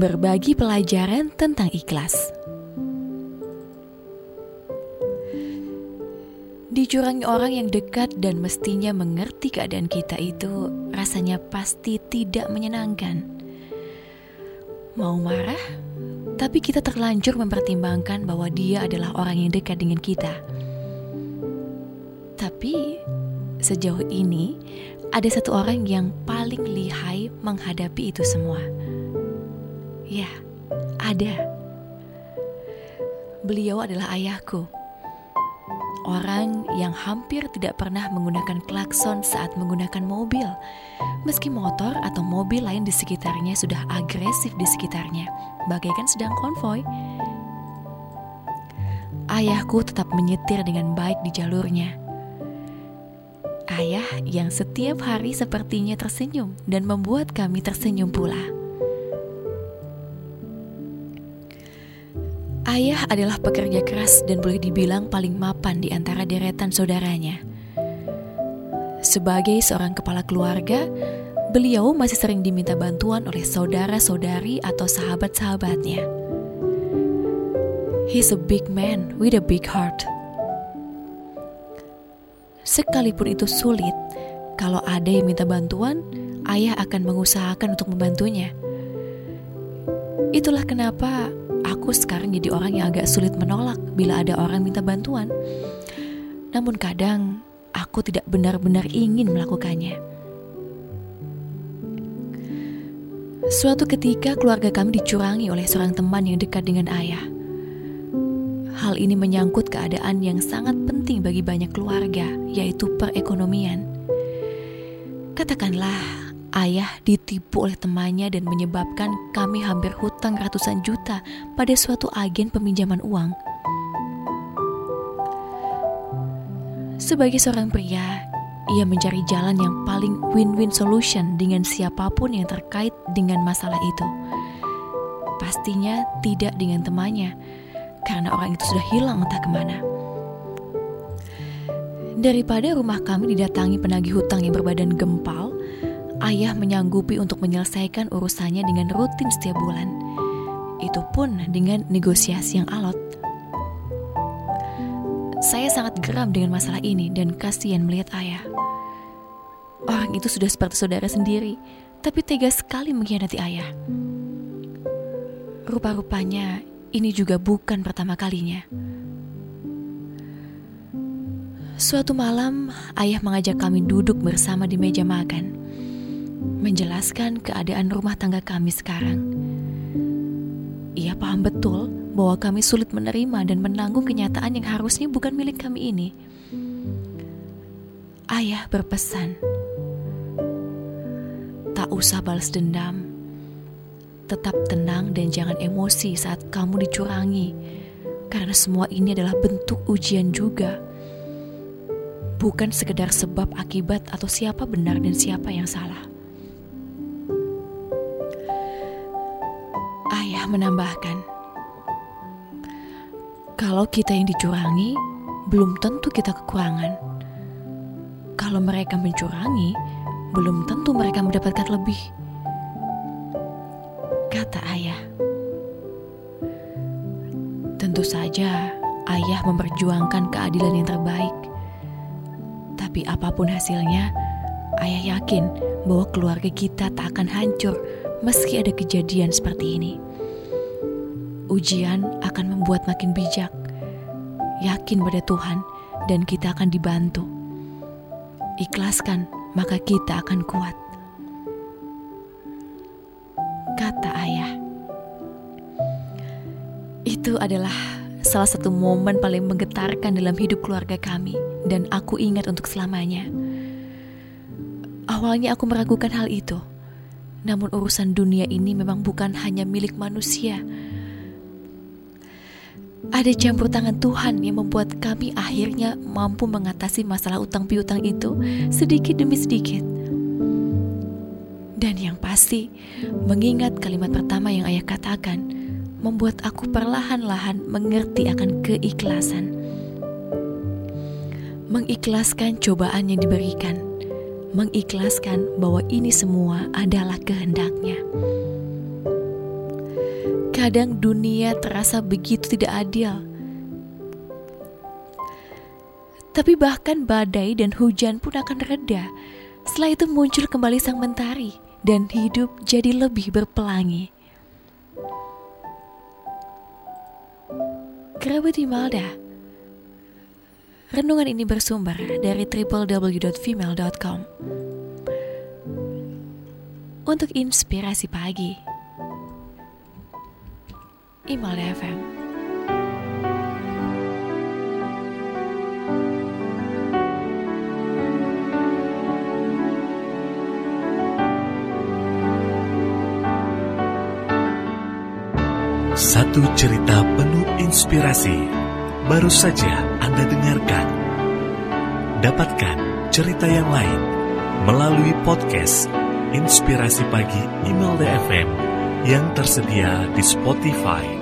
Berbagi pelajaran tentang ikhlas. Dicurangi orang yang dekat dan mestinya mengerti keadaan kita itu rasanya pasti tidak menyenangkan. Mau marah, tapi kita terlanjur mempertimbangkan bahwa dia adalah orang yang dekat dengan kita. Tapi sejauh ini ada satu orang yang paling lihai menghadapi itu semua Ya, ada. Beliau adalah ayahku. Orang yang hampir tidak pernah menggunakan klakson saat menggunakan mobil, meski motor atau mobil lain di sekitarnya sudah agresif di sekitarnya, bagaikan sedang konvoi. Ayahku tetap menyetir dengan baik di jalurnya. Ayah yang setiap hari sepertinya tersenyum dan membuat kami tersenyum pula. Ayah adalah pekerja keras dan boleh dibilang paling mapan di antara deretan saudaranya. Sebagai seorang kepala keluarga, beliau masih sering diminta bantuan oleh saudara-saudari atau sahabat-sahabatnya. He's a big man with a big heart. Sekalipun itu sulit, kalau ada yang minta bantuan, ayah akan mengusahakan untuk membantunya. Itulah kenapa aku sekarang jadi orang yang agak sulit menolak bila ada orang minta bantuan. Namun kadang aku tidak benar-benar ingin melakukannya. Suatu ketika keluarga kami dicurangi oleh seorang teman yang dekat dengan ayah. Hal ini menyangkut keadaan yang sangat penting bagi banyak keluarga, yaitu perekonomian. Katakanlah Ayah ditipu oleh temannya dan menyebabkan kami hampir hutang ratusan juta pada suatu agen peminjaman uang. Sebagai seorang pria, ia mencari jalan yang paling win-win solution dengan siapa pun yang terkait dengan masalah itu. Pastinya tidak dengan temannya, karena orang itu sudah hilang entah ke mana. Daripada rumah kami didatangi penagih hutang yang berbadan gempal, ayah menyanggupi untuk menyelesaikan urusannya dengan rutin setiap bulan. Itu pun dengan negosiasi yang alot. Saya sangat geram dengan masalah ini dan kasihan melihat ayah. Orang itu sudah seperti saudara sendiri, tapi tega sekali mengkhianati ayah. Rupa-rupanya ini juga bukan pertama kalinya. Suatu malam, ayah mengajak kami duduk bersama di meja makan menjelaskan keadaan rumah tangga kami sekarang. Ia paham betul bahwa kami sulit menerima dan menanggung kenyataan yang harusnya bukan milik kami ini. Ayah berpesan, tak usah balas dendam. Tetap tenang dan jangan emosi saat kamu dicurangi, karena semua ini adalah bentuk ujian juga. Bukan sekedar sebab akibat atau siapa benar dan siapa yang salah. Menambahkan, kalau kita yang dicurangi, belum tentu kita kekurangan. Kalau mereka mencurangi, belum tentu mereka mendapatkan lebih. Kata ayah. Tentu saja ayah memperjuangkan keadilan yang terbaik. Tapi apa pun hasilnya, ayah yakin bahwa keluarga kita tak akan hancur meski ada kejadian seperti ini ujian akan membuat makin bijak. Yakin pada Tuhan dan kita akan dibantu. Ikhlaskan, maka kita akan kuat. Kata ayah. Itu adalah salah satu momen paling menggetarkan dalam hidup keluarga kami dan aku ingat untuk selamanya. Awalnya aku meragukan hal itu. Namun urusan dunia ini memang bukan hanya milik manusia. Ada campur tangan Tuhan yang membuat kami akhirnya mampu mengatasi masalah utang piutang itu sedikit demi sedikit. Dan yang pasti, mengingat kalimat pertama yang ayah katakan, membuat aku perlahan-lahan mengerti akan keikhlasan. Mengikhlaskan cobaan yang diberikan, mengikhlaskan bahwa ini semua adalah kehendaknya. Kadang dunia terasa begitu tidak adil. Tapi bahkan badai dan hujan pun akan reda. Setelah itu muncul kembali sang mentari dan hidup jadi lebih berpelangi. Kerabat Imelda Renungan ini bersumber dari www.female.com Untuk inspirasi pagi Imelda FM Satu cerita penuh inspirasi baru saja Anda dengarkan. Dapatkan cerita yang lain melalui podcast Inspirasi Pagi Email DFM yang tersedia di Spotify.